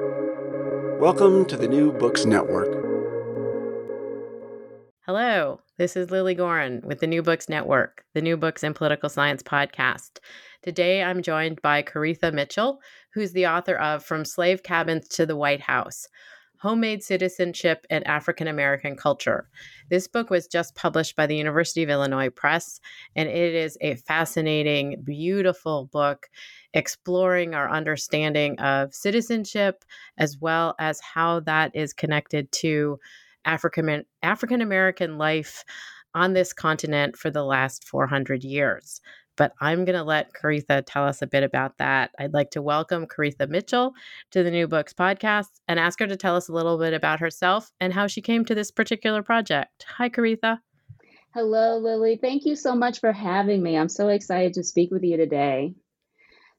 Welcome to the New Books Network. Hello, this is Lily Goren with the New Books Network, the New Books in Political Science podcast. Today I'm joined by Koritha Mitchell, who's the author of From Slave Cabins to the White House Homemade Citizenship and African American Culture. This book was just published by the University of Illinois Press, and it is a fascinating, beautiful book exploring our understanding of citizenship as well as how that is connected to African African American life on this continent for the last 400 years but I'm going to let Koritha tell us a bit about that. I'd like to welcome Koritha Mitchell to the New Books podcast and ask her to tell us a little bit about herself and how she came to this particular project. Hi, Koritha. Hello, Lily. Thank you so much for having me. I'm so excited to speak with you today.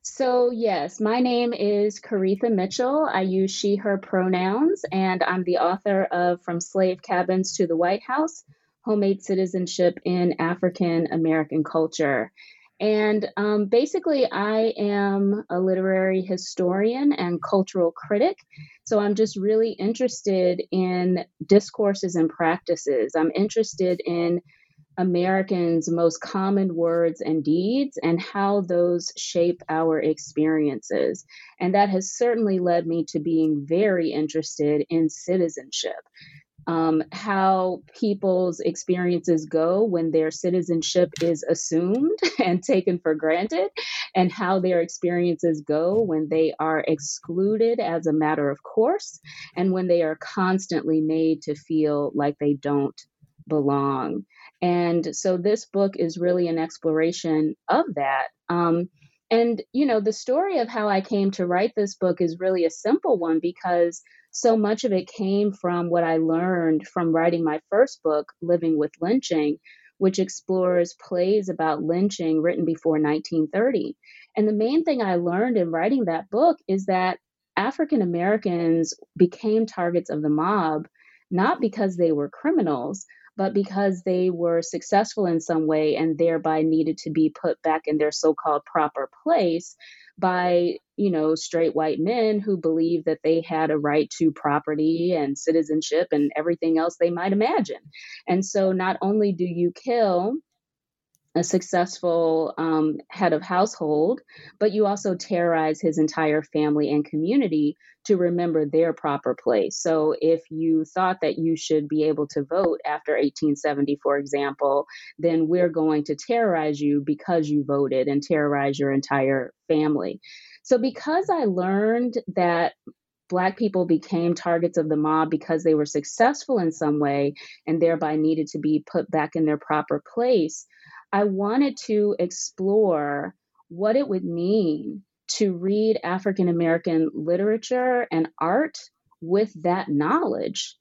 So, yes, my name is Koritha Mitchell. I use she, her pronouns, and I'm the author of From Slave Cabins to the White House Homemade Citizenship in African American Culture. And um, basically, I am a literary historian and cultural critic. So I'm just really interested in discourses and practices. I'm interested in Americans' most common words and deeds and how those shape our experiences. And that has certainly led me to being very interested in citizenship um, how people's experiences go when their citizenship is assumed and taken for granted, and how their experiences go when they are excluded as a matter of course, and when they are constantly made to feel like they don't belong. And so this book is really an exploration of that. Um, and, you know, the story of how I came to write this book is really a simple one because so much of it came from what I learned from writing my first book, Living with Lynching, which explores plays about lynching written before 1930. And the main thing I learned in writing that book is that African Americans became targets of the mob not because they were criminals, but because they were successful in some way and thereby needed to be put back in their so called proper place by you know straight white men who believed that they had a right to property and citizenship and everything else they might imagine. And so not only do you kill a successful um, head of household, but you also terrorize his entire family and community to remember their proper place. So if you thought that you should be able to vote after 1870, for example, then we're going to terrorize you because you voted and terrorize your entire family. So because I learned that Black people became targets of the mob because they were successful in some way and thereby needed to be put back in their proper place. I wanted to explore what it would mean to read African American literature and art with that knowledge.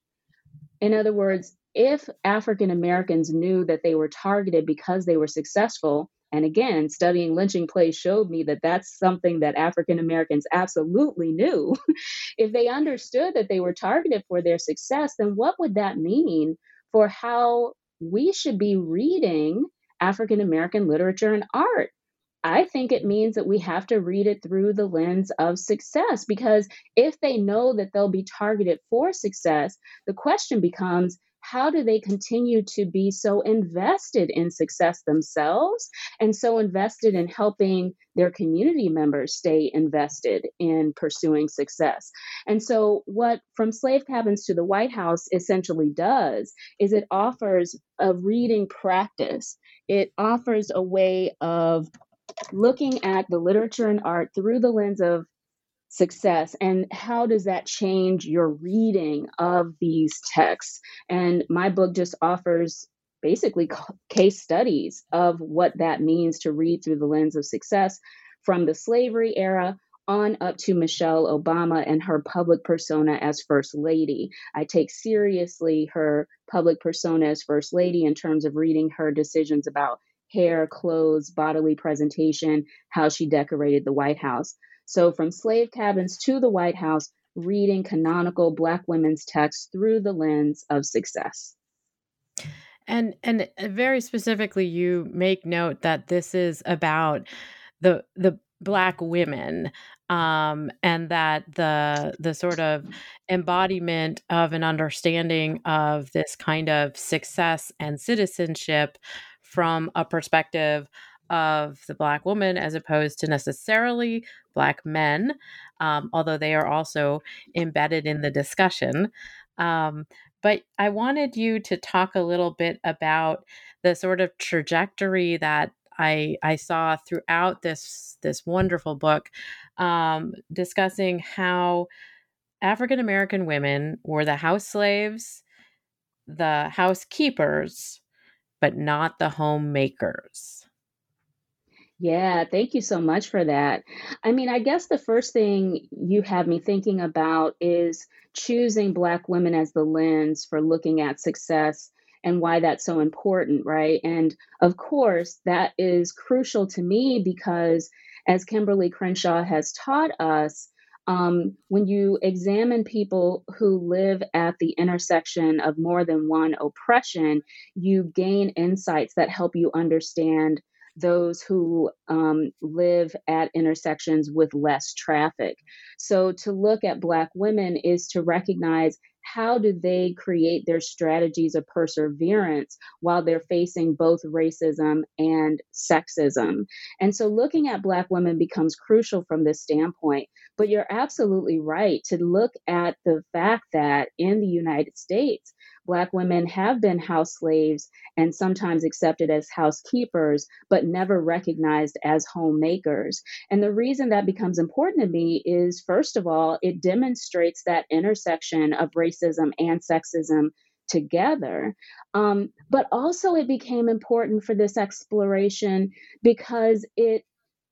In other words, if African Americans knew that they were targeted because they were successful, and again, studying lynching plays showed me that that's something that African Americans absolutely knew. if they understood that they were targeted for their success, then what would that mean for how we should be reading African American literature and art? I think it means that we have to read it through the lens of success because if they know that they'll be targeted for success, the question becomes how do they continue to be so invested in success themselves and so invested in helping their community members stay invested in pursuing success? And so, what From Slave Cabins to the White House essentially does is it offers a reading practice, it offers a way of looking at the literature and art through the lens of success and how does that change your reading of these texts and my book just offers basically case studies of what that means to read through the lens of success from the slavery era on up to Michelle Obama and her public persona as First Lady. I take seriously her public persona as First Lady in terms of reading her decisions about hair, clothes, bodily presentation, how she decorated the White House. So, from slave cabins to the White House, reading canonical Black women's texts through the lens of success. And and uh, very specifically, you make note that this is about the the black women um, and that the the sort of embodiment of an understanding of this kind of success and citizenship from a perspective of the black woman as opposed to necessarily black men, um, although they are also embedded in the discussion. Um, but I wanted you to talk a little bit about the sort of trajectory that I I saw throughout this this wonderful book, um, discussing how African American women were the house slaves, the housekeepers, but not the homemakers. Yeah, thank you so much for that. I mean, I guess the first thing you have me thinking about is choosing Black women as the lens for looking at success and why that's so important, right? And of course, that is crucial to me because, as Kimberly Crenshaw has taught us, um, when you examine people who live at the intersection of more than one oppression, you gain insights that help you understand those who um, live at intersections with less traffic. So to look at Black women is to recognize how do they create their strategies of perseverance while they're facing both racism and sexism? And so looking at Black women becomes crucial from this standpoint. But you're absolutely right to look at the fact that in the United States, Black women have been house slaves and sometimes accepted as housekeepers, but never recognized as homemakers. And the reason that becomes important to me is, first of all, it demonstrates that intersection of racism and sexism together. Um, but also, it became important for this exploration because it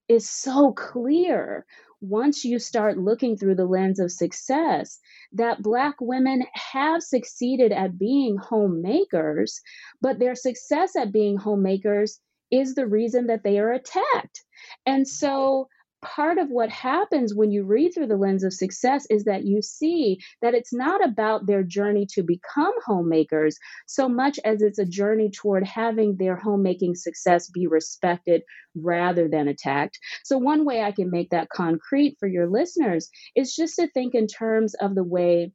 is so clear once you start looking through the lens of success, that Black women have succeeded at being homemakers, but their success at being homemakers is the reason that they are attacked. And so part of what happens when you read through the lens of success is that you see that it's not about their journey to become homemakers so much as it's a journey toward having their homemaking success be respected rather than attacked. So, one way I can make that concrete for your listeners is just to think in terms of the way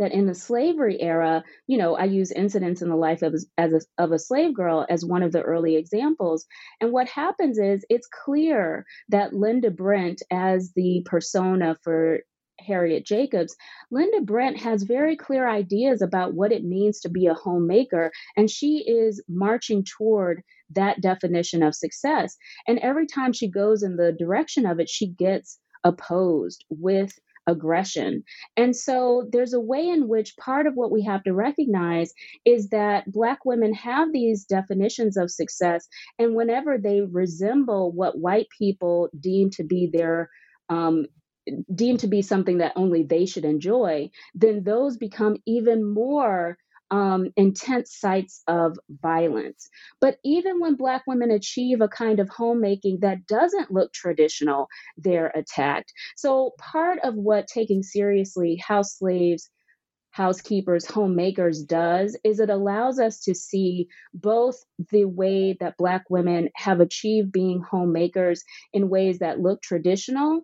that in the slavery era, you know, I use incidents in the life of, as a, of a slave girl as one of the early examples. And what happens is it's clear that Linda Brent, as the persona for Harriet Jacobs, Linda Brent has very clear ideas about what it means to be a homemaker, and she is marching toward that definition of success. And every time she goes in the direction of it, she gets opposed with aggression. And so there's a way in which part of what we have to recognize is that Black women have these definitions of success, and whenever they resemble what white people deem to be their um, deemed to be something that only they should enjoy, then those become even more um, intense sites of violence. But even when Black women achieve a kind of homemaking that doesn't look traditional, they're attacked. So, part of what taking seriously house slaves, housekeepers, homemakers does is it allows us to see both the way that Black women have achieved being homemakers in ways that look traditional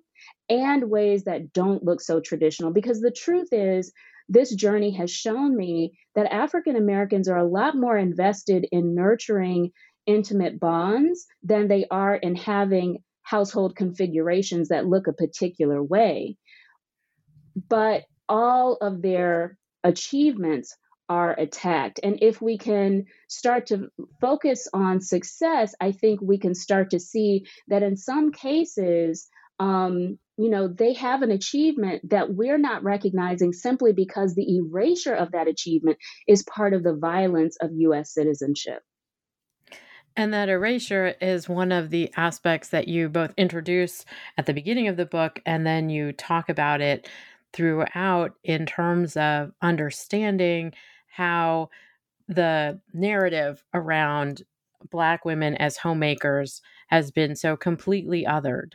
and ways that don't look so traditional. Because the truth is, this journey has shown me that African Americans are a lot more invested in nurturing intimate bonds than they are in having household configurations that look a particular way. But all of their achievements are attacked. And if we can start to focus on success, I think we can start to see that in some cases, um, you know, they have an achievement that we're not recognizing simply because the erasure of that achievement is part of the violence of US citizenship. And that erasure is one of the aspects that you both introduce at the beginning of the book and then you talk about it throughout in terms of understanding how the narrative around Black women as homemakers has been so completely othered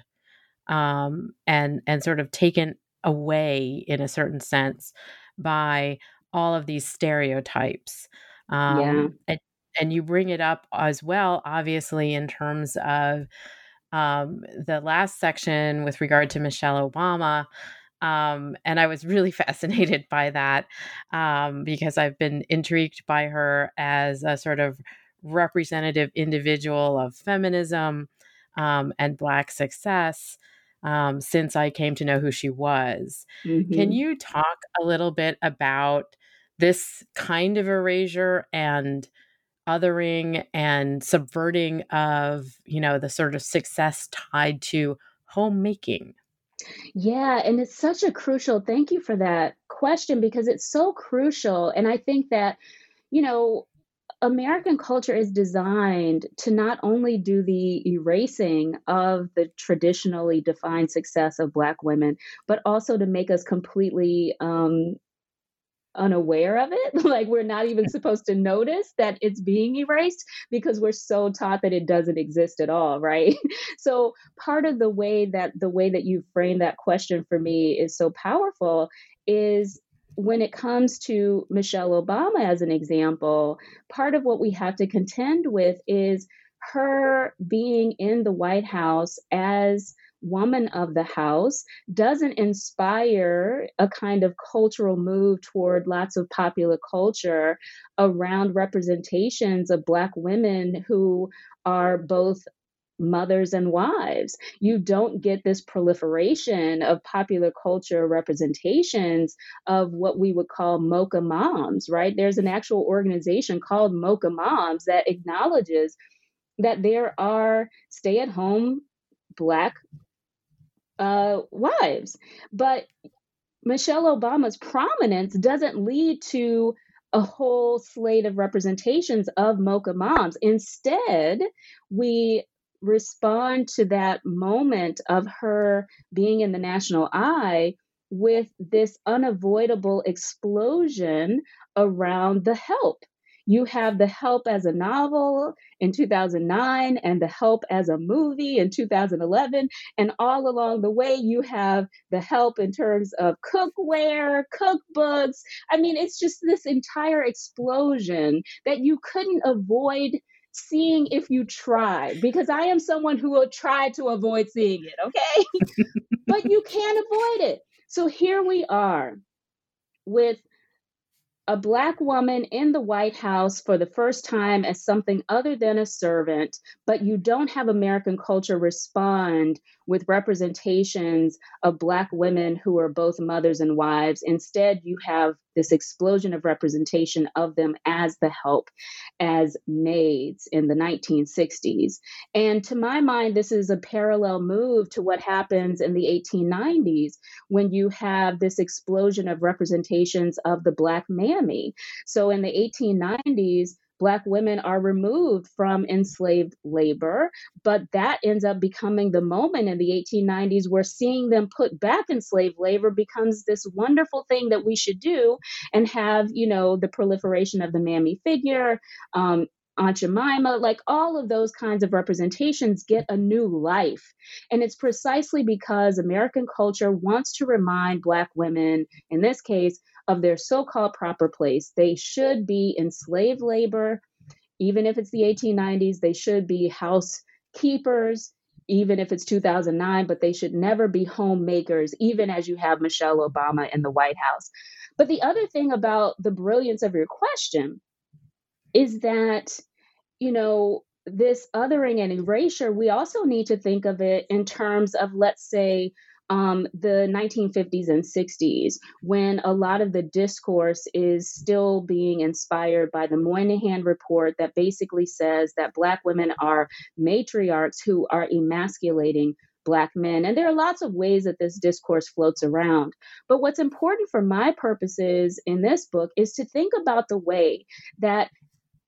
um, and and sort of taken away in a certain sense by all of these stereotypes. Um, yeah. And, and you bring it up as well, obviously, in terms of um, the last section with regard to Michelle Obama. Um, and I was really fascinated by that um, because I've been intrigued by her as a sort of representative individual of feminism um, and Black success um, since I came to know who she was. Mm-hmm. Can you talk a little bit about this kind of erasure and othering and subverting of, you know, the sort of success tied to homemaking? Yeah, and it's such a crucial, thank you for that question because it's so crucial. And I think that, you know, American culture is designed to not only do the erasing of the traditionally defined success of Black women, but also to make us completely um, unaware of it. like we're not even supposed to notice that it's being erased because we're so taught that it doesn't exist at all, right? so part of the way that the way that you frame that question for me is so powerful is when it comes to Michelle Obama, as an example, part of what we have to contend with is her being in the White House as woman of the house doesn't inspire a kind of cultural move toward lots of popular culture around representations of Black women who are both mothers and wives. You don't get this proliferation of popular culture representations of what we would call mocha moms, right? There's an actual organization called Mocha Moms that acknowledges that there are stay at home Black uh, wives. But Michelle Obama's prominence doesn't lead to a whole slate of representations of mocha moms. Instead, we respond to that moment of her being in the national eye with this unavoidable explosion around the help. You have The Help as a novel in 2009 and The Help as a movie in 2011. And all along the way, you have The Help in terms of cookware, cookbooks. I mean, it's just this entire explosion that you couldn't avoid seeing if you try because I am someone who will try to avoid seeing it, okay? but you can't avoid it. So here we are with a Black woman in the White House for the first time as something other than a servant, but you don't have American culture respond with representations of Black women who are both mothers and wives. Instead, you have this explosion of representation of them as the help, as maids in the 1960s. And to my mind, this is a parallel move to what happens in the 1890s when you have this explosion of representations of the Black mammy. So in the 1890s, Black women are removed from enslaved labor, but that ends up becoming the moment in the 1890s where seeing them put back in slave labor becomes this wonderful thing that we should do and have, you know, the proliferation of the mammy figure, um, Aunt Jemima, like all of those kinds of representations get a new life. And it's precisely because American culture wants to remind Black women, in this case, of their so called proper place. They should be in slave labor, even if it's the 1890s, they should be housekeepers. Even if it's 2009, but they should never be homemakers, even as you have Michelle Obama in the White House. But the other thing about the brilliance of your question is that, you know, this othering and erasure, we also need to think of it in terms of, let's say, um, the 1950s and 60s, when a lot of the discourse is still being inspired by the Moynihan Report that basically says that Black women are matriarchs who are emasculating Black men. And there are lots of ways that this discourse floats around. But what's important for my purposes in this book is to think about the way that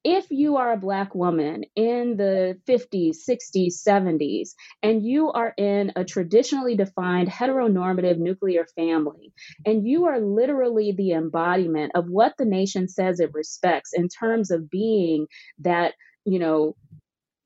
if you are a Black woman in the 50s, 60s, 70s, and you are in a traditionally defined heteronormative nuclear family, and you are literally the embodiment of what the nation says it respects in terms of being that, you know,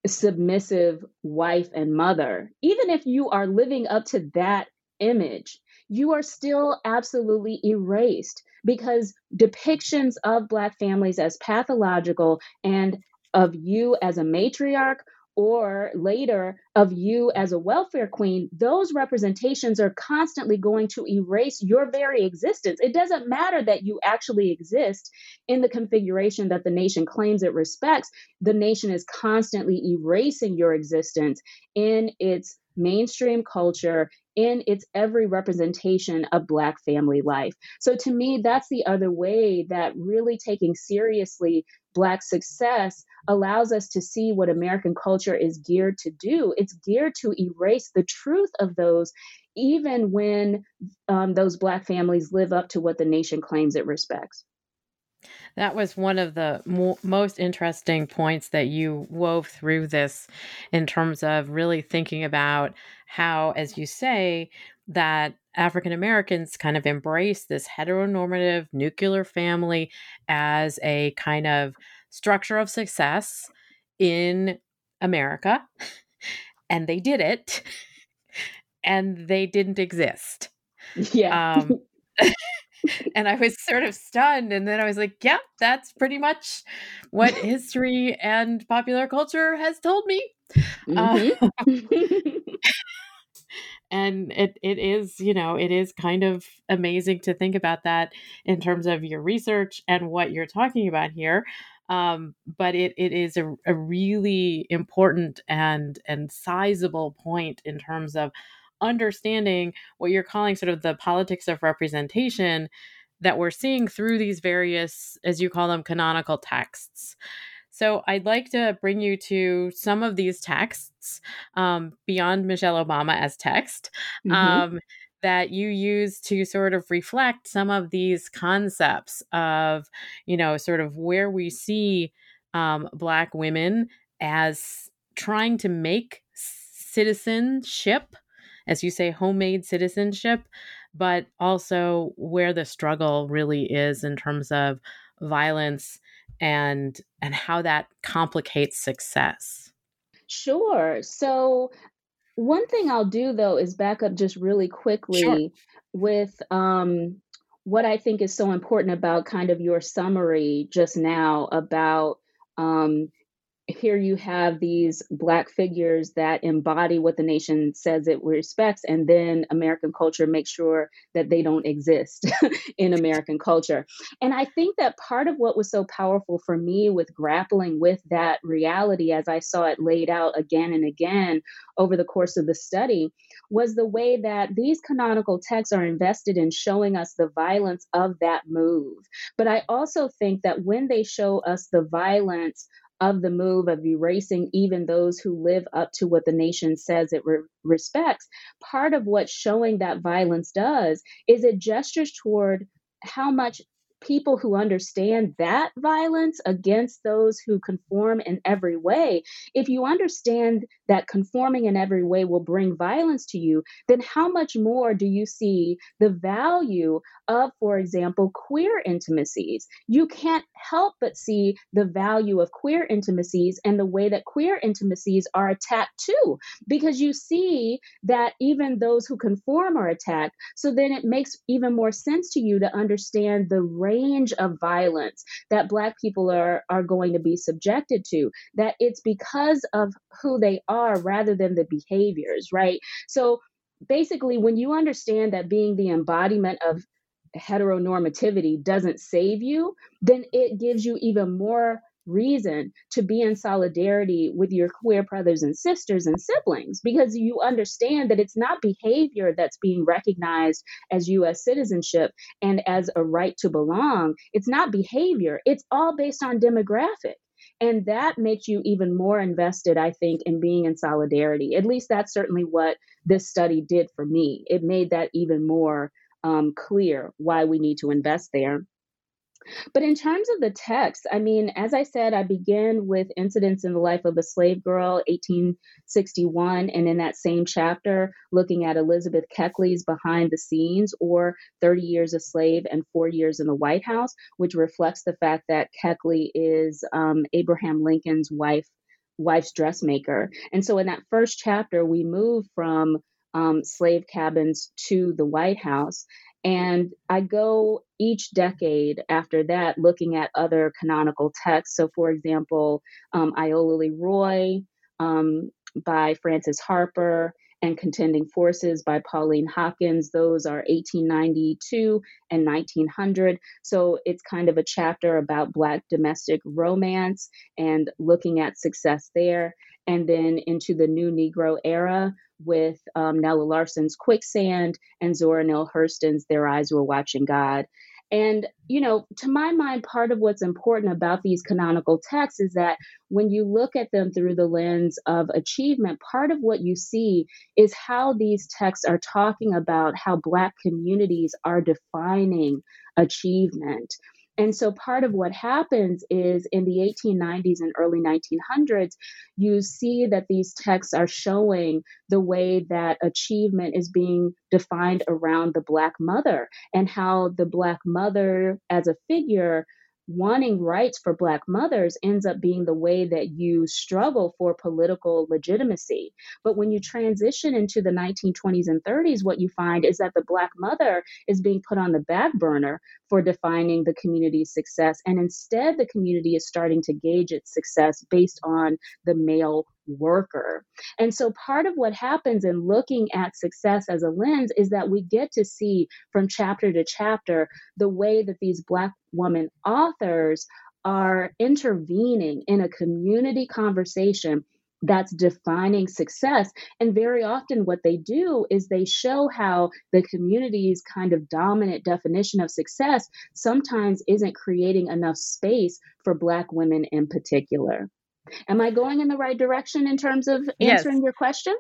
submissive wife and mother, even if you are living up to that image, you are still absolutely erased because depictions of Black families as pathological and of you as a matriarch or later of you as a welfare queen, those representations are constantly going to erase your very existence. It doesn't matter that you actually exist in the configuration that the nation claims it respects. The nation is constantly erasing your existence in its mainstream culture, in its every representation of Black family life. So, to me, that's the other way that really taking seriously Black success allows us to see what American culture is geared to do. It's geared to erase the truth of those, even when um, those Black families live up to what the nation claims it respects. That was one of the mo- most interesting points that you wove through this in terms of really thinking about how, as you say, that African Americans kind of embrace this heteronormative nuclear family as a kind of structure of success in America. And they did it, and they didn't exist. Yeah. Um, and I was sort of stunned. And then I was like, yeah, that's pretty much what history and popular culture has told me. Mm-hmm. Uh, and it, it is, you know, it is kind of amazing to think about that in terms of your research and what you're talking about here. Um, but it, it is a, a really important and and sizable point in terms of understanding what you're calling sort of the politics of representation that we're seeing through these various, as you call them, canonical texts. So I'd like to bring you to some of these texts um, beyond Michelle Obama as text. Mm-hmm. Um, that you use to sort of reflect some of these concepts of, you know, sort of where we see um, Black women as trying to make citizenship as you say, homemade citizenship, but also where the struggle really is in terms of violence and and how that complicates success. Sure. So one thing I'll do though is back up just really quickly sure. with um, what I think is so important about kind of your summary just now about um, here you have these black figures that embody what the nation says it respects and then american culture makes sure that they don't exist in american culture. And i think that part of what was so powerful for me with grappling with that reality as i saw it laid out again and again over the course of the study was the way that these canonical texts are invested in showing us the violence of that move. But i also think that when they show us the violence of the move of erasing even those who live up to what the nation says it re- respects, part of what showing that violence does is it gestures toward how much people who understand that violence against those who conform in every way, if you understand that conforming in every way will bring violence to you, then how much more do you see the value of, for example, queer intimacies? You can't help but see the value of queer intimacies and the way that queer intimacies are attacked too, because you see that even those who conform are attacked. So then it makes even more sense to you to understand the range of violence that Black people are, are going to be subjected to, that it's because of who they are rather than the behaviors, right? So basically, when you understand that being the embodiment of heteronormativity doesn't save you, then it gives you even more reason to be in solidarity with your queer brothers and sisters and siblings because you understand that it's not behavior that's being recognized as US citizenship and as a right to belong. It's not behavior, it's all based on demographic. And that makes you even more invested, I think, in being in solidarity. At least that's certainly what this study did for me. It made that even more um, clear why we need to invest there. But in terms of the text, I mean, as I said, I begin with Incidents in the Life of a Slave Girl, 1861, and in that same chapter, looking at Elizabeth Keckley's Behind the Scenes, or 30 Years a Slave and Four Years in the White House, which reflects the fact that Keckley is um, Abraham Lincoln's wife, wife's dressmaker. And so in that first chapter, we move from um, slave cabins to the White House. And I go each decade after that looking at other canonical texts. So, for example, um, Iola Leroy, um, by Frances Harper and Contending Forces by Pauline Hopkins. Those are 1892 and 1900. So it's kind of a chapter about Black domestic romance and looking at success there. And then into the new Negro era with um, Nella Larsen's Quicksand and Zora Neale Hurston's Their Eyes Were Watching God. And, you know, to my mind, part of what's important about these canonical texts is that when you look at them through the lens of achievement, part of what you see is how these texts are talking about how Black communities are defining achievement. And so part of what happens is in the 1890s and early 1900s, you see that these texts are showing the way that achievement is being defined around the Black mother and how the Black mother as a figure wanting rights for Black mothers ends up being the way that you struggle for political legitimacy. But when you transition into the 1920s and 30s, what you find is that the Black mother is being put on the back burner for defining the community's success. And instead, the community is starting to gauge its success based on the male worker. And so part of what happens in looking at success as a lens is that we get to see from chapter to chapter the way that these Black woman authors are intervening in a community conversation that's defining success. And very often, what they do is they show how the community's kind of dominant definition of success sometimes isn't creating enough space for Black women in particular. Am I going in the right direction in terms of answering yes. your question?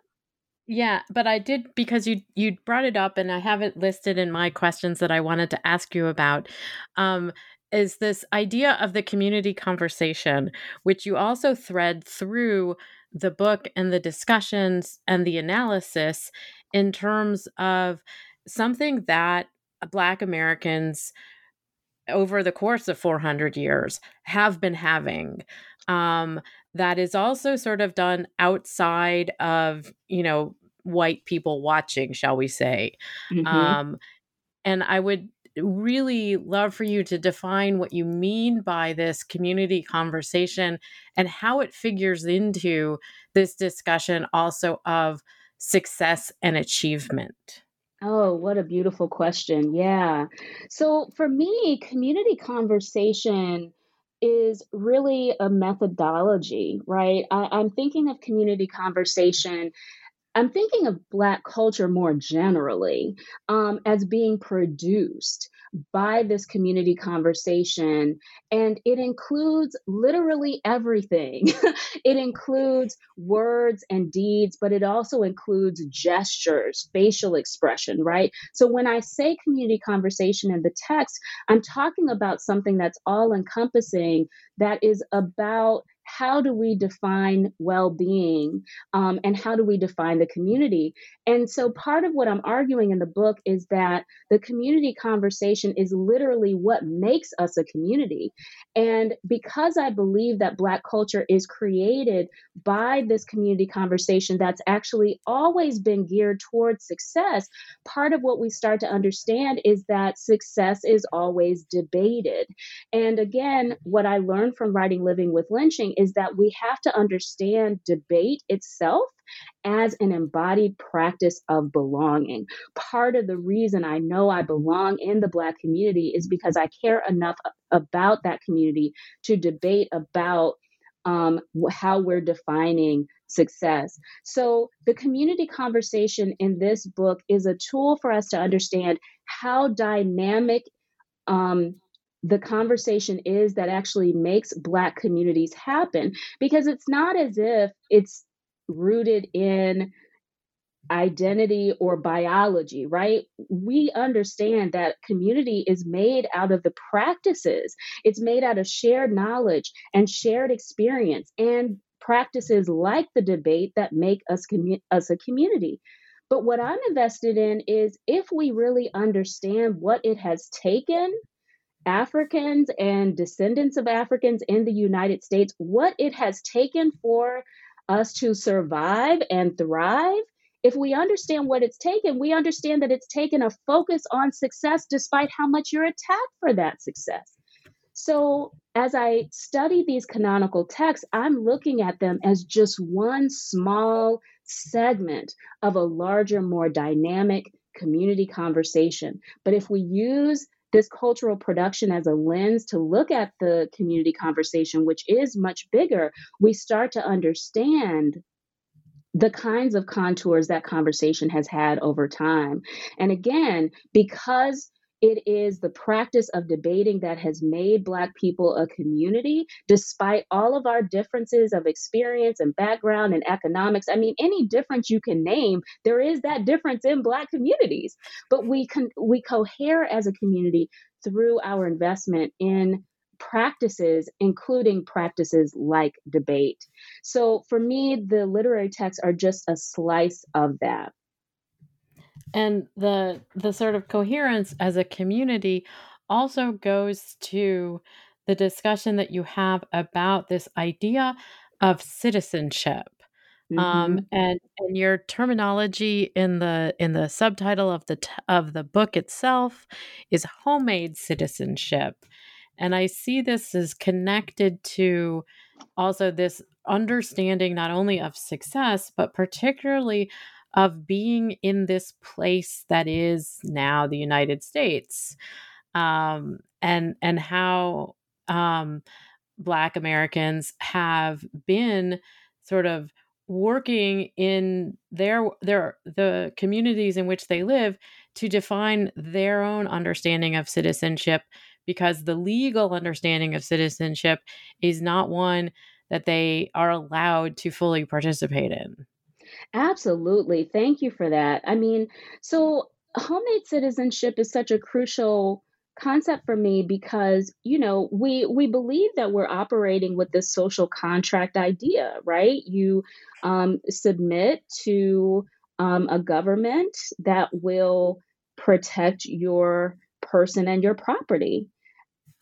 Yeah, but I did because you you brought it up, and I have it listed in my questions that I wanted to ask you about. Um, is this idea of the community conversation, which you also thread through the book and the discussions and the analysis in terms of something that Black Americans over the course of 400 years have been having um, that is also sort of done outside of you know white people watching shall we say mm-hmm. um, and i would really love for you to define what you mean by this community conversation and how it figures into this discussion also of success and achievement Oh, what a beautiful question. Yeah. So for me, community conversation is really a methodology, right? I, I'm thinking of community conversation I'm thinking of Black culture more generally um, as being produced by this community conversation. And it includes literally everything. it includes words and deeds, but it also includes gestures, facial expression, right? So when I say community conversation in the text, I'm talking about something that's all encompassing, that is about how do we define well being um, and how do we define the community? And so, part of what I'm arguing in the book is that the community conversation is literally what makes us a community. And because I believe that Black culture is created by this community conversation that's actually always been geared towards success, part of what we start to understand is that success is always debated. And again, what I learned from writing Living with Lynching is that we have to understand debate itself as an embodied practice of belonging. Part of the reason I know I belong in the Black community is because I care enough about that community to debate about um, how we're defining success. So, the community conversation in this book is a tool for us to understand how dynamic um, the conversation is that actually makes Black communities happen. Because it's not as if it's rooted in identity or biology, right? We understand that community is made out of the practices, it's made out of shared knowledge and shared experience and practices like the debate that make us, commu- us a community. But what I'm invested in is if we really understand what it has taken Africans and descendants of Africans in the United States, what it has taken for us to survive and thrive, if we understand what it's taken, we understand that it's taken a focus on success despite how much you're attacked for that success. So, as I study these canonical texts, I'm looking at them as just one small segment of a larger, more dynamic community conversation. But if we use this cultural production as a lens to look at the community conversation, which is much bigger, we start to understand the kinds of contours that conversation has had over time. And again, because it is the practice of debating that has made Black people a community, despite all of our differences of experience and background and economics. I mean, any difference you can name, there is that difference in Black communities. But we can we cohere as a community through our investment in practices, including practices like debate. So for me, the literary texts are just a slice of that and the the sort of coherence as a community also goes to the discussion that you have about this idea of citizenship um, mm-hmm. um, and and your terminology in the in the subtitle of the t- of the book itself is homemade citizenship and i see this as connected to also this understanding not only of success but particularly of being in this place that is now the United States, um, and and how um, Black Americans have been sort of working in their their the communities in which they live to define their own understanding of citizenship because the legal understanding of citizenship is not one that they are allowed to fully participate in. Absolutely. Thank you for that. I mean, so homemade citizenship is such a crucial concept for me because you know we we believe that we're operating with this social contract idea right you um, submit to um, a government that will protect your person and your property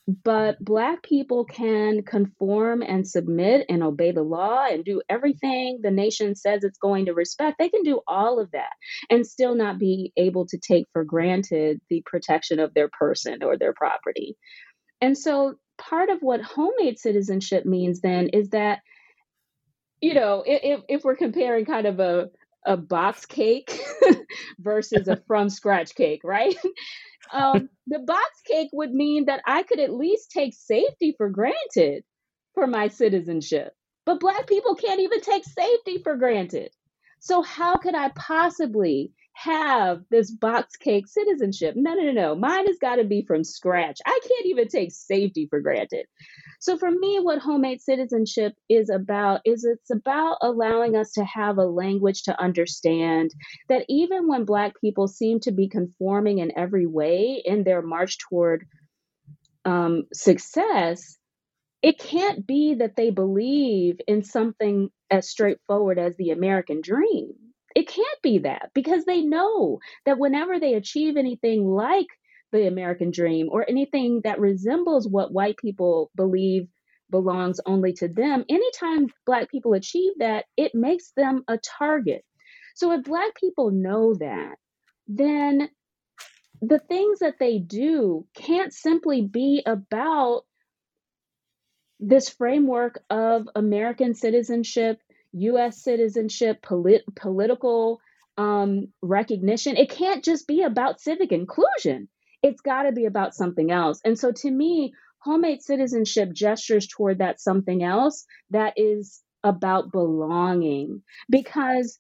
but Black people can conform and submit and obey the law and do everything the nation says it's going to respect. They can do all of that and still not be able to take for granted the protection of their person or their property. And so, part of what homemade citizenship means then is that, you know, if, if we're comparing kind of a a box cake versus a from scratch cake, right? um, the box cake would mean that I could at least take safety for granted for my citizenship. But Black people can't even take safety for granted. So, how could I possibly have this box cake citizenship? No, no, no, no. Mine has got to be from scratch. I can't even take safety for granted. So for me, what homemade citizenship is about is it's about allowing us to have a language to understand that even when Black people seem to be conforming in every way in their march toward um, success, it can't be that they believe in something as straightforward as the American dream. It can't be that because they know that whenever they achieve anything like the American dream or anything that resembles what white people believe belongs only to them, anytime Black people achieve that, it makes them a target. So if Black people know that, then the things that they do can't simply be about this framework of American citizenship, US citizenship, polit- political um, recognition. It can't just be about civic inclusion it's got to be about something else. And so to me, homemade citizenship gestures toward that something else that is about belonging. Because,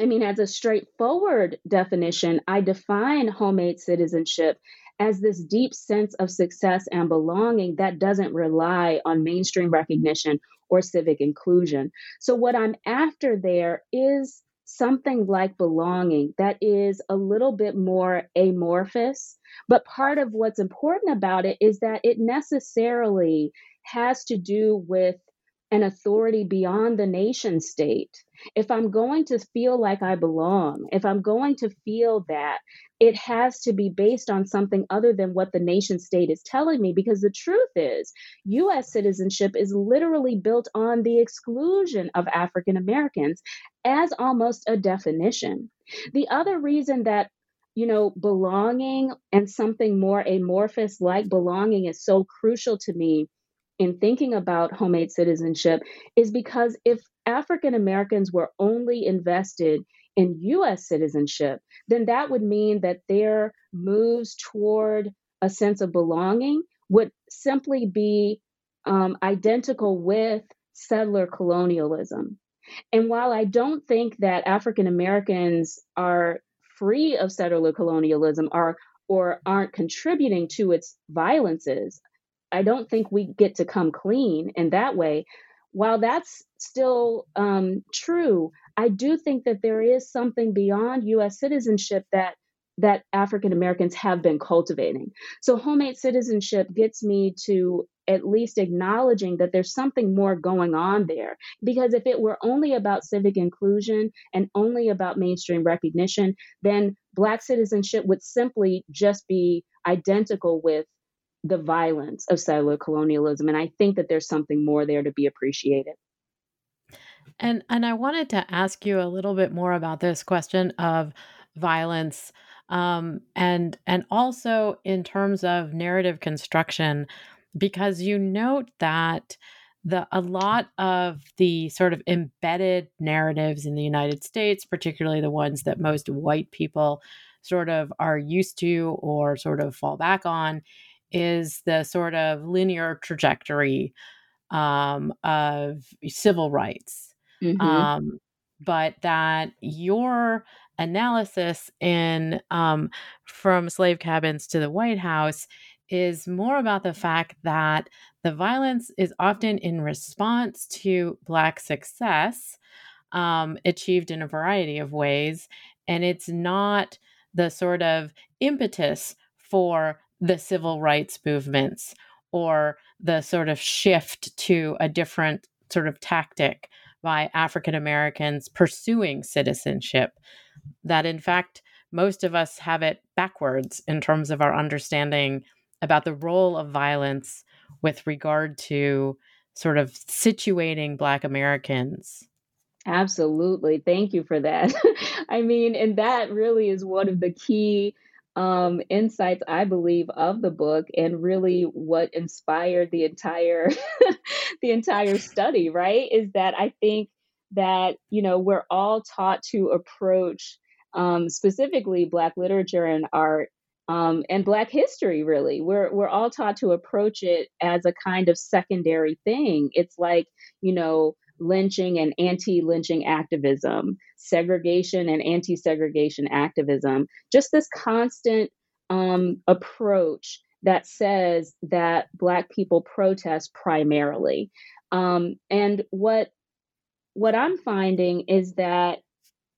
I mean, as a straightforward definition, I define homemade citizenship as this deep sense of success and belonging that doesn't rely on mainstream recognition or civic inclusion. So, what I'm after there is something like belonging that is a little bit more amorphous. But part of what's important about it is that it necessarily has to do with an authority beyond the nation state. If I'm going to feel like I belong, if I'm going to feel that, it has to be based on something other than what the nation state is telling me. Because the truth is, US citizenship is literally built on the exclusion of African Americans as almost a definition. The other reason that you know, belonging and something more amorphous like belonging is so crucial to me in thinking about homemade citizenship is because if African Americans were only invested in US citizenship, then that would mean that their moves toward a sense of belonging would simply be um, identical with settler colonialism. And while I don't think that African Americans are free of settler colonialism or, or aren't contributing to its violences, I don't think we get to come clean in that way. While that's still um, true, I do think that there is something beyond U.S. citizenship that that African Americans have been cultivating. So homemade citizenship gets me to at least acknowledging that there's something more going on there. Because if it were only about civic inclusion and only about mainstream recognition, then Black citizenship would simply just be identical with the violence of settler colonialism. And I think that there's something more there to be appreciated. And and I wanted to ask you a little bit more about this question of violence um, and and also in terms of narrative construction because you note that the a lot of the sort of embedded narratives in the United States, particularly the ones that most white people sort of are used to or sort of fall back on, is the sort of linear trajectory um, of civil rights. Mm-hmm. Um, but that your analysis in um, from slave cabins to the White House is more about the fact that the violence is often in response to Black success, um, achieved in a variety of ways. And it's not the sort of impetus for the civil rights movements or the sort of shift to a different sort of tactic by African Americans pursuing citizenship. That in fact, most of us have it backwards in terms of our understanding about the role of violence with regard to sort of situating Black Americans. Absolutely. Thank you for that. I mean, and that really is one of the key um, insights, I believe, of the book, and really what inspired the entire the entire study. Right? Is that I think that you know we're all taught to approach um, specifically Black literature and art um, and Black history. Really, we're we're all taught to approach it as a kind of secondary thing. It's like you know lynching and anti-lynching activism, segregation and anti-segregation activism. Just this constant um, approach that says that Black people protest primarily. Um, and what what I'm finding is that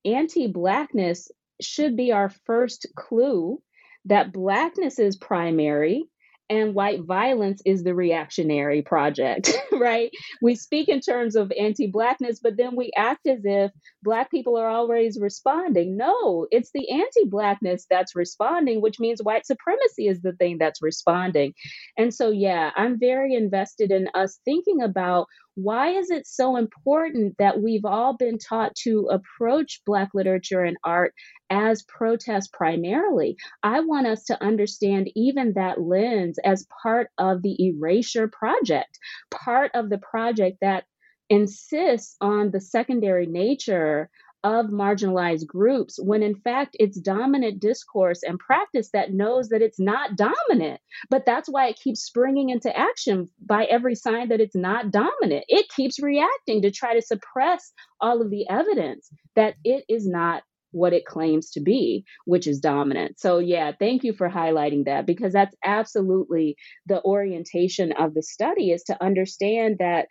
anti-blackness should be our first clue that blackness is primary and white violence is the reactionary project, right? We speak in terms of anti Blackness, but then we act as if Black people are always responding. No, it's the anti Blackness that's responding, which means white supremacy is the thing that's responding. And so, yeah, I'm very invested in us thinking about why is it so important that we've all been taught to approach Black literature and art as protest primarily? I want us to understand even that lens as part of the erasure project, part of the project that insists on the secondary nature of marginalized groups when in fact it's dominant discourse and practice that knows that it's not dominant. But that's why it keeps springing into action by every sign that it's not dominant. It keeps reacting to try to suppress all of the evidence that it is not what it claims to be, which is dominant. So, yeah, thank you for highlighting that because that's absolutely the orientation of the study is to understand that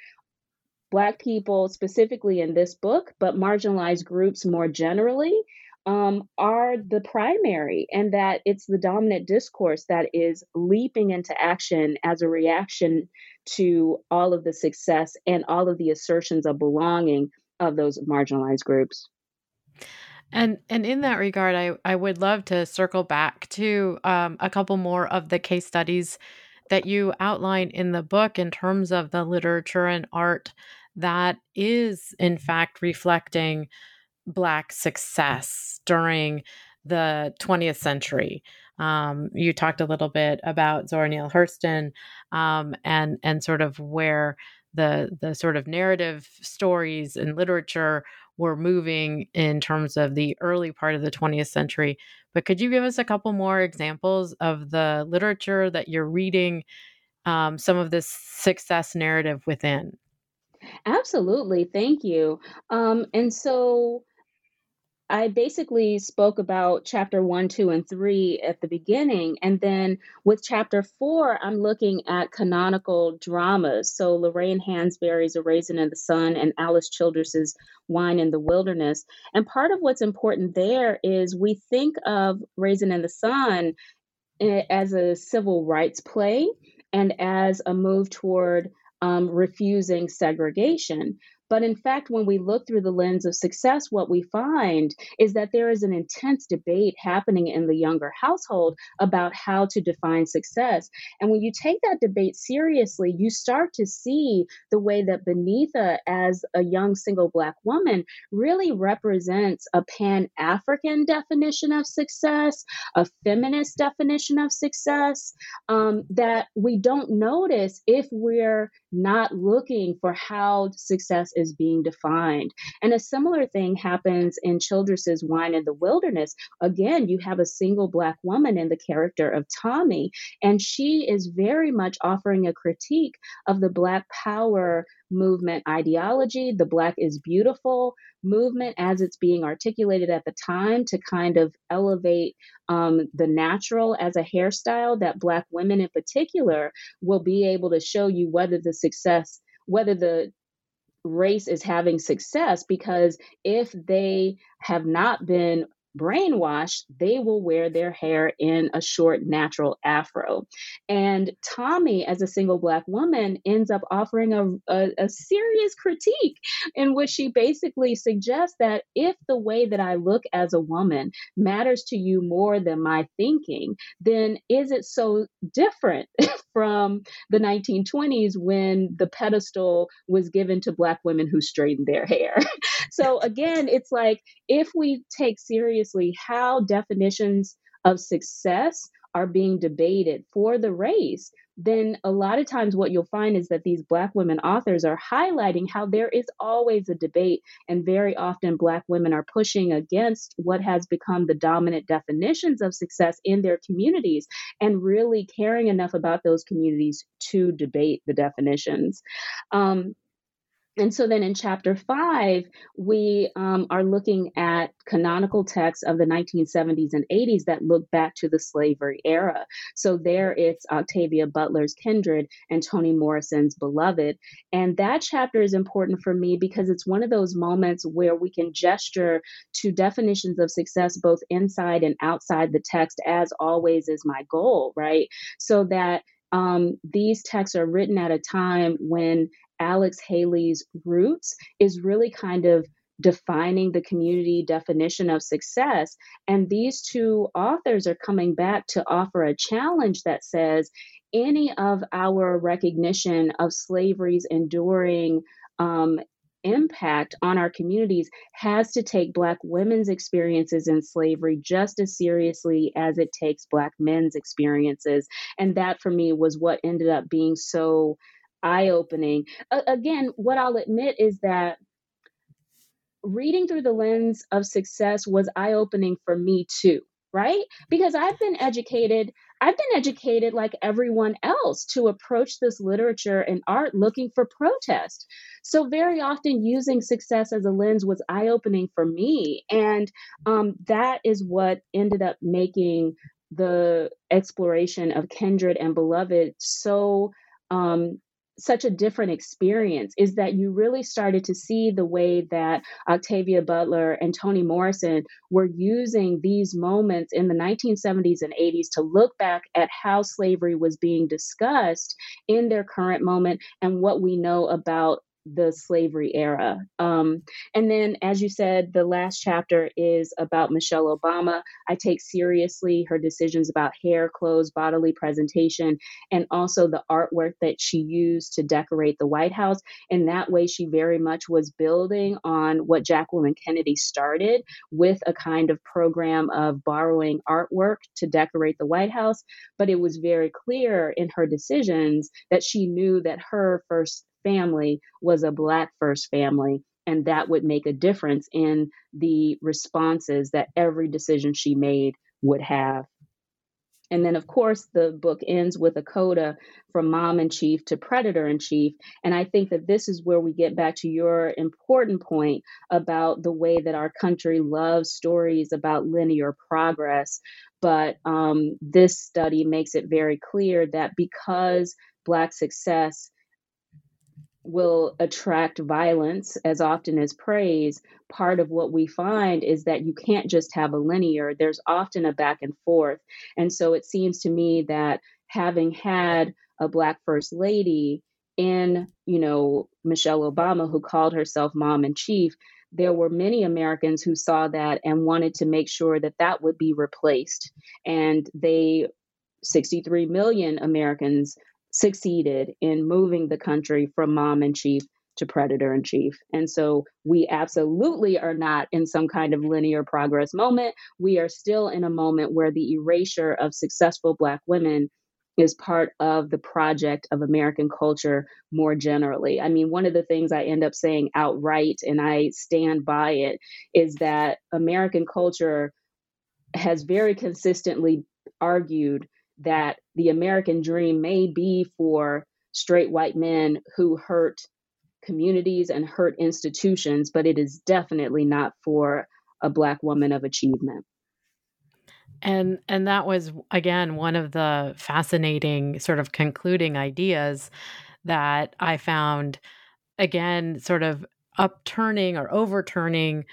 Black people, specifically in this book, but marginalized groups more generally, um, are the primary, and that it's the dominant discourse that is leaping into action as a reaction to all of the success and all of the assertions of belonging of those marginalized groups. And and in that regard, I, I would love to circle back to um, a couple more of the case studies that you outline in the book in terms of the literature and art that is, in fact, reflecting Black success during the 20th century. Um, you talked a little bit about Zora Neale Hurston um, and and sort of where the the sort of narrative stories and literature were moving in terms of the early part of the 20th century. But could you give us a couple more examples of the literature that you're reading, um, some of this success narrative within? Absolutely. Thank you. Um, and so I basically spoke about chapter one, two, and three at the beginning. And then with chapter four, I'm looking at canonical dramas. So Lorraine Hansberry's A Raisin in the Sun and Alice Childress's Wine in the Wilderness. And part of what's important there is we think of Raisin in the Sun eh, as a civil rights play and as a move toward um, refusing segregation. But in fact, when we look through the lens of success, what we find is that there is an intense debate happening in the younger household about how to define success. And when you take that debate seriously, you start to see the way that Beneatha, as a young single Black woman, really represents a pan African definition of success, a feminist definition of success um, that we don't notice if we're not looking for how success is being defined. And a similar thing happens in Childress's Wine in the Wilderness. Again, you have a single Black woman in the character of Tommy, and she is very much offering a critique of the Black power movement ideology, the Black is beautiful movement as it's being articulated at the time to kind of elevate um, the natural as a hairstyle that Black women in particular will be able to show you whether the success, whether the race is having success because if they have not been brainwashed, they will wear their hair in a short natural afro. And Tommy, as a single Black woman, ends up offering a, a, a, serious critique in which she basically suggests that if the way that I look as a woman matters to you more than my thinking, then is it so different from the 1920s when the pedestal was given to Black women who straightened their hair? so again, it's like if we take seriously how definitions of success are being debated for the race, then a lot of times what you'll find is that these Black women authors are highlighting how there is always a debate, and very often Black women are pushing against what has become the dominant definitions of success in their communities and really caring enough about those communities to debate the definitions. Um, and so then in chapter five, we um, are looking at canonical texts of the 1970s and 80s that look back to the slavery era. So there it's Octavia Butler's Kindred and Toni Morrison's Beloved. And that chapter is important for me because it's one of those moments where we can gesture to definitions of success both inside and outside the text, as always is my goal, right? So that um, these texts are written at a time when Alex Haley's roots is really kind of defining the community definition of success. And these two authors are coming back to offer a challenge that says any of our recognition of slavery's enduring um, impact on our communities has to take Black women's experiences in slavery just as seriously as it takes Black men's experiences. And that for me was what ended up being so eye opening. Uh, again, what I'll admit is that reading through the lens of success was eye opening for me too, right? Because I've been educated, I've been educated like everyone else to approach this literature and art looking for protest. So, very often using success as a lens was eye opening for me. And um, that is what ended up making the exploration of kindred and beloved so um, such a different experience is that you really started to see the way that Octavia Butler and Toni Morrison were using these moments in the 1970s and 80s to look back at how slavery was being discussed in their current moment and what we know about the slavery era. Um, and then, as you said, the last chapter is about Michelle Obama. I take seriously her decisions about hair, clothes, bodily presentation, and also the artwork that she used to decorate the White House. In that way, she very much was building on what Jacqueline Kennedy started with a kind of program of borrowing artwork to decorate the White House. But it was very clear in her decisions that she knew that her first family was a Black first family. And that would make a difference in the responses that every decision she made would have. And then, of course, the book ends with a coda from mom in chief to predator in chief. And I think that this is where we get back to your important point about the way that our country loves stories about linear progress. But um, this study makes it very clear that because Black success will attract violence as often as praise, part of what we find is that you can't just have a linear, there's often a back and forth. And so it seems to me that having had a Black First Lady in, you know, Michelle Obama, who called herself mom in chief, there were many Americans who saw that and wanted to make sure that that would be replaced. And they 63 million Americans succeeded in moving the country from mom in chief to predator in chief. And so we absolutely are not in some kind of linear progress moment. We are still in a moment where the erasure of successful Black women is part of the project of American culture more generally. I mean, one of the things I end up saying outright, and I stand by it, is that American culture has very consistently argued that the American dream may be for straight white men who hurt communities and hurt institutions, but it is definitely not for a black woman of achievement. And and that was again one of the fascinating sort of concluding ideas that I found again sort of upturning or overturning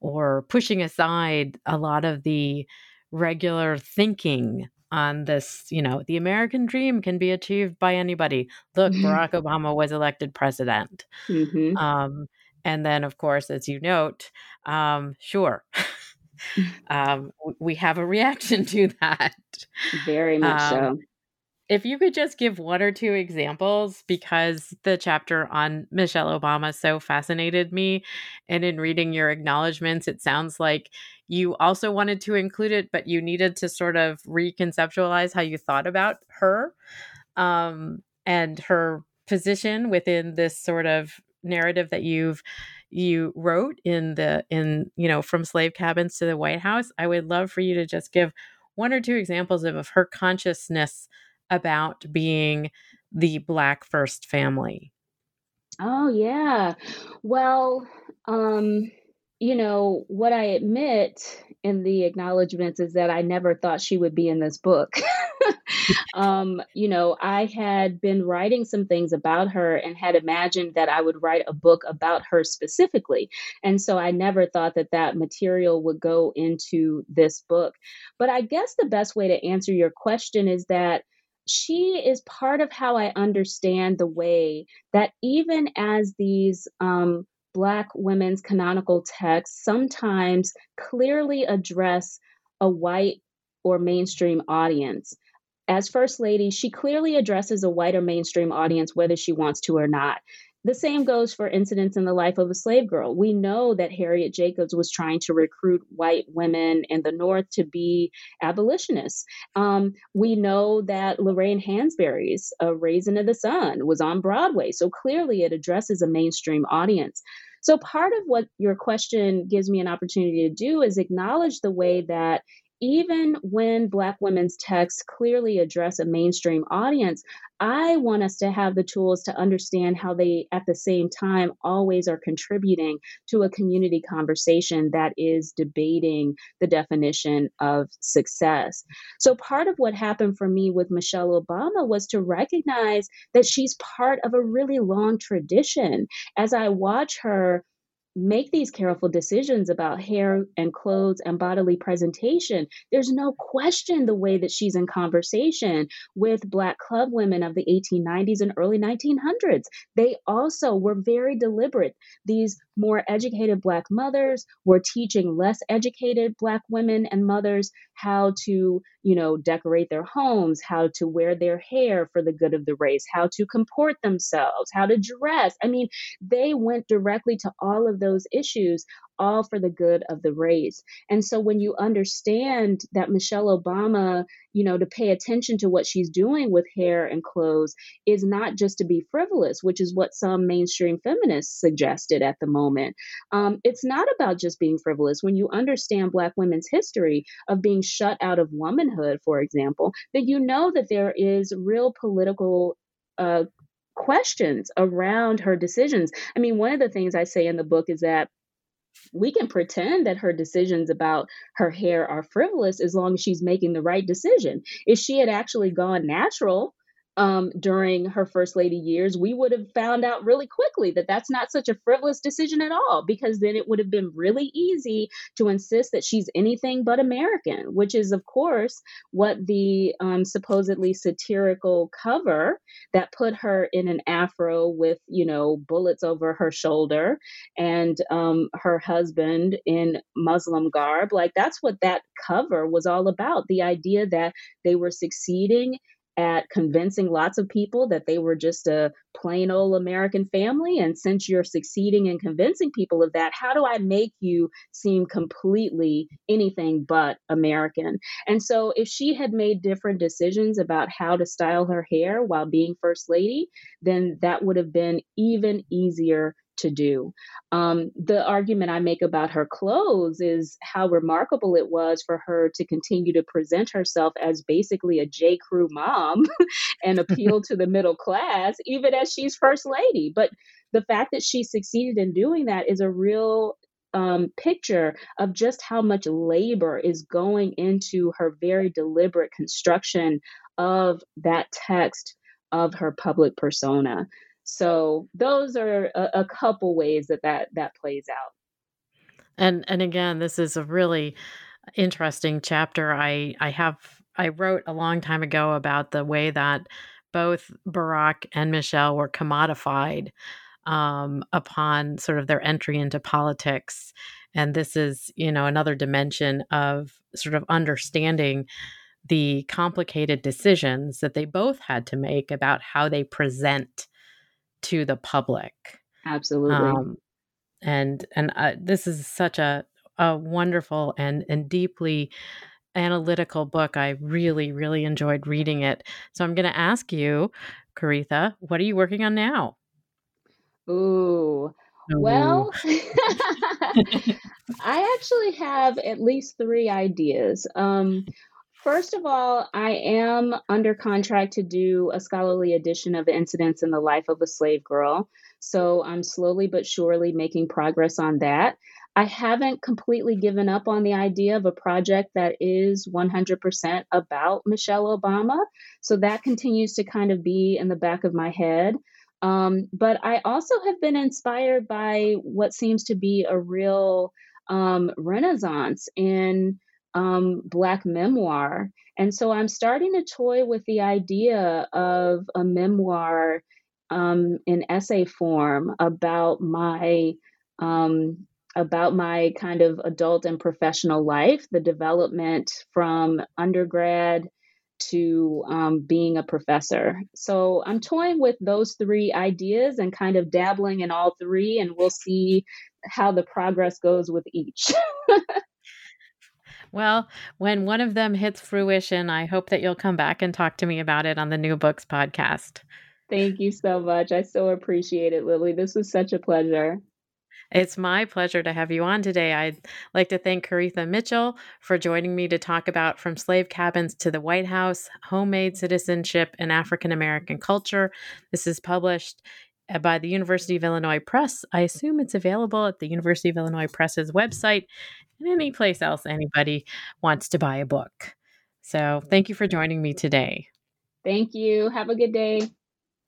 or pushing aside a lot of the regular thinking on this, you know, the American dream can be achieved by anybody. Look, mm-hmm. Barack Obama was elected president. Mm-hmm. Um, and then, of course, as you note, um, sure, um, we have a reaction to that. Very much so. Um, if you could just give one or two examples, because the chapter on Michelle Obama so fascinated me. And in reading your acknowledgments, it sounds like you also wanted to include it, but you needed to sort of reconceptualize how you thought about her um, and her position within this sort of narrative that you've you wrote in the in you know from slave cabins to the white house. I would love for you to just give one or two examples of, of her consciousness about being the black first family. Oh yeah. Well um you know, what I admit in the acknowledgments is that I never thought she would be in this book. um, you know, I had been writing some things about her and had imagined that I would write a book about her specifically. And so I never thought that that material would go into this book. But I guess the best way to answer your question is that she is part of how I understand the way that even as these um, Black women's canonical texts sometimes clearly address a white or mainstream audience. As First Lady, she clearly addresses a white or mainstream audience, whether she wants to or not. The same goes for incidents in the life of a slave girl. We know that Harriet Jacobs was trying to recruit white women in the North to be abolitionists. Um, we know that Lorraine Hansberry's A Raisin of the Sun was on Broadway. So clearly it addresses a mainstream audience. So part of what your question gives me an opportunity to do is acknowledge the way that even when Black women's texts clearly address a mainstream audience, I want us to have the tools to understand how they, at the same time, always are contributing to a community conversation that is debating the definition of success. So, part of what happened for me with Michelle Obama was to recognize that she's part of a really long tradition. As I watch her make these careful decisions about hair and clothes and bodily presentation, there's no question the way that she's in conversation with Black club women of the 1890s and early 1900s. They also were very deliberate. These more educated Black mothers were teaching less educated Black women and mothers how to, you know, decorate their homes, how to wear their hair for the good of the race, how to comport themselves, how to dress. I mean, they went directly to all of those issues all for the good of the race. And so when you understand that Michelle Obama, you know, to pay attention to what she's doing with hair and clothes is not just to be frivolous, which is what some mainstream feminists suggested at the moment. Um, it's not about just being frivolous. When you understand Black women's history of being shut out of womanhood, for example, that you know that there is real political uh, questions around her decisions. I mean, one of the things I say in the book is that we can pretend that her decisions about her hair are frivolous as long as she's making the right decision. If she had actually gone natural, um, during her first lady years, we would have found out really quickly that that's not such a frivolous decision at all, because then it would have been really easy to insist that she's anything but American, which is, of course, what the um, supposedly satirical cover that put her in an afro with, you know, bullets over her shoulder and um, her husband in Muslim garb. Like, that's what that cover was all about the idea that they were succeeding at convincing lots of people that they were just a plain old American family. And since you're succeeding in convincing people of that, how do I make you seem completely anything but American? And so, if she had made different decisions about how to style her hair while being First Lady, then that would have been even easier to do. Um, the argument I make about her clothes is how remarkable it was for her to continue to present herself as basically a J. Crew mom and appeal to the middle class, even as she's first lady. But the fact that she succeeded in doing that is a real um, picture of just how much labor is going into her very deliberate construction of that text of her public persona. So those are a, a couple ways that, that that plays out. And and again, this is a really interesting chapter. I I have I wrote a long time ago about the way that both Barack and Michelle were commodified um, upon sort of their entry into politics. And this is, you know, another dimension of sort of understanding the complicated decisions that they both had to make about how they present to the public. Absolutely. Um, and and uh, this is such a a wonderful and and deeply analytical book. I really really enjoyed reading it. So I'm going to ask you, Koritha, what are you working on now? Ooh. Well, I actually have at least three ideas. Um, First of all, I am under contract to do a scholarly edition of Incidents in the Life of a Slave Girl. So I'm slowly but surely making progress on that. I haven't completely given up on the idea of a project that is 100% about Michelle Obama. So that continues to kind of be in the back of my head. Um, but I also have been inspired by what seems to be a real um, renaissance in um, Black memoir. And so I'm starting to toy with the idea of a memoir um, in essay form about my um, about my kind of adult and professional life, the development from undergrad to um, being a professor. So I'm toying with those three ideas and kind of dabbling in all three, and we'll see how the progress goes with each. Well, when one of them hits fruition, I hope that you'll come back and talk to me about it on the New Books podcast. Thank you so much. I so appreciate it, Lily. This was such a pleasure. It's my pleasure to have you on today. I'd like to thank Koritha Mitchell for joining me to talk about From Slave Cabins to the White House Homemade Citizenship and African American Culture. This is published uh, by the University of Illinois Press. I assume it's available at the University of Illinois Press's website and any place else anybody wants to buy a book. So thank you for joining me today. Thank you. Have a good day.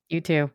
You too.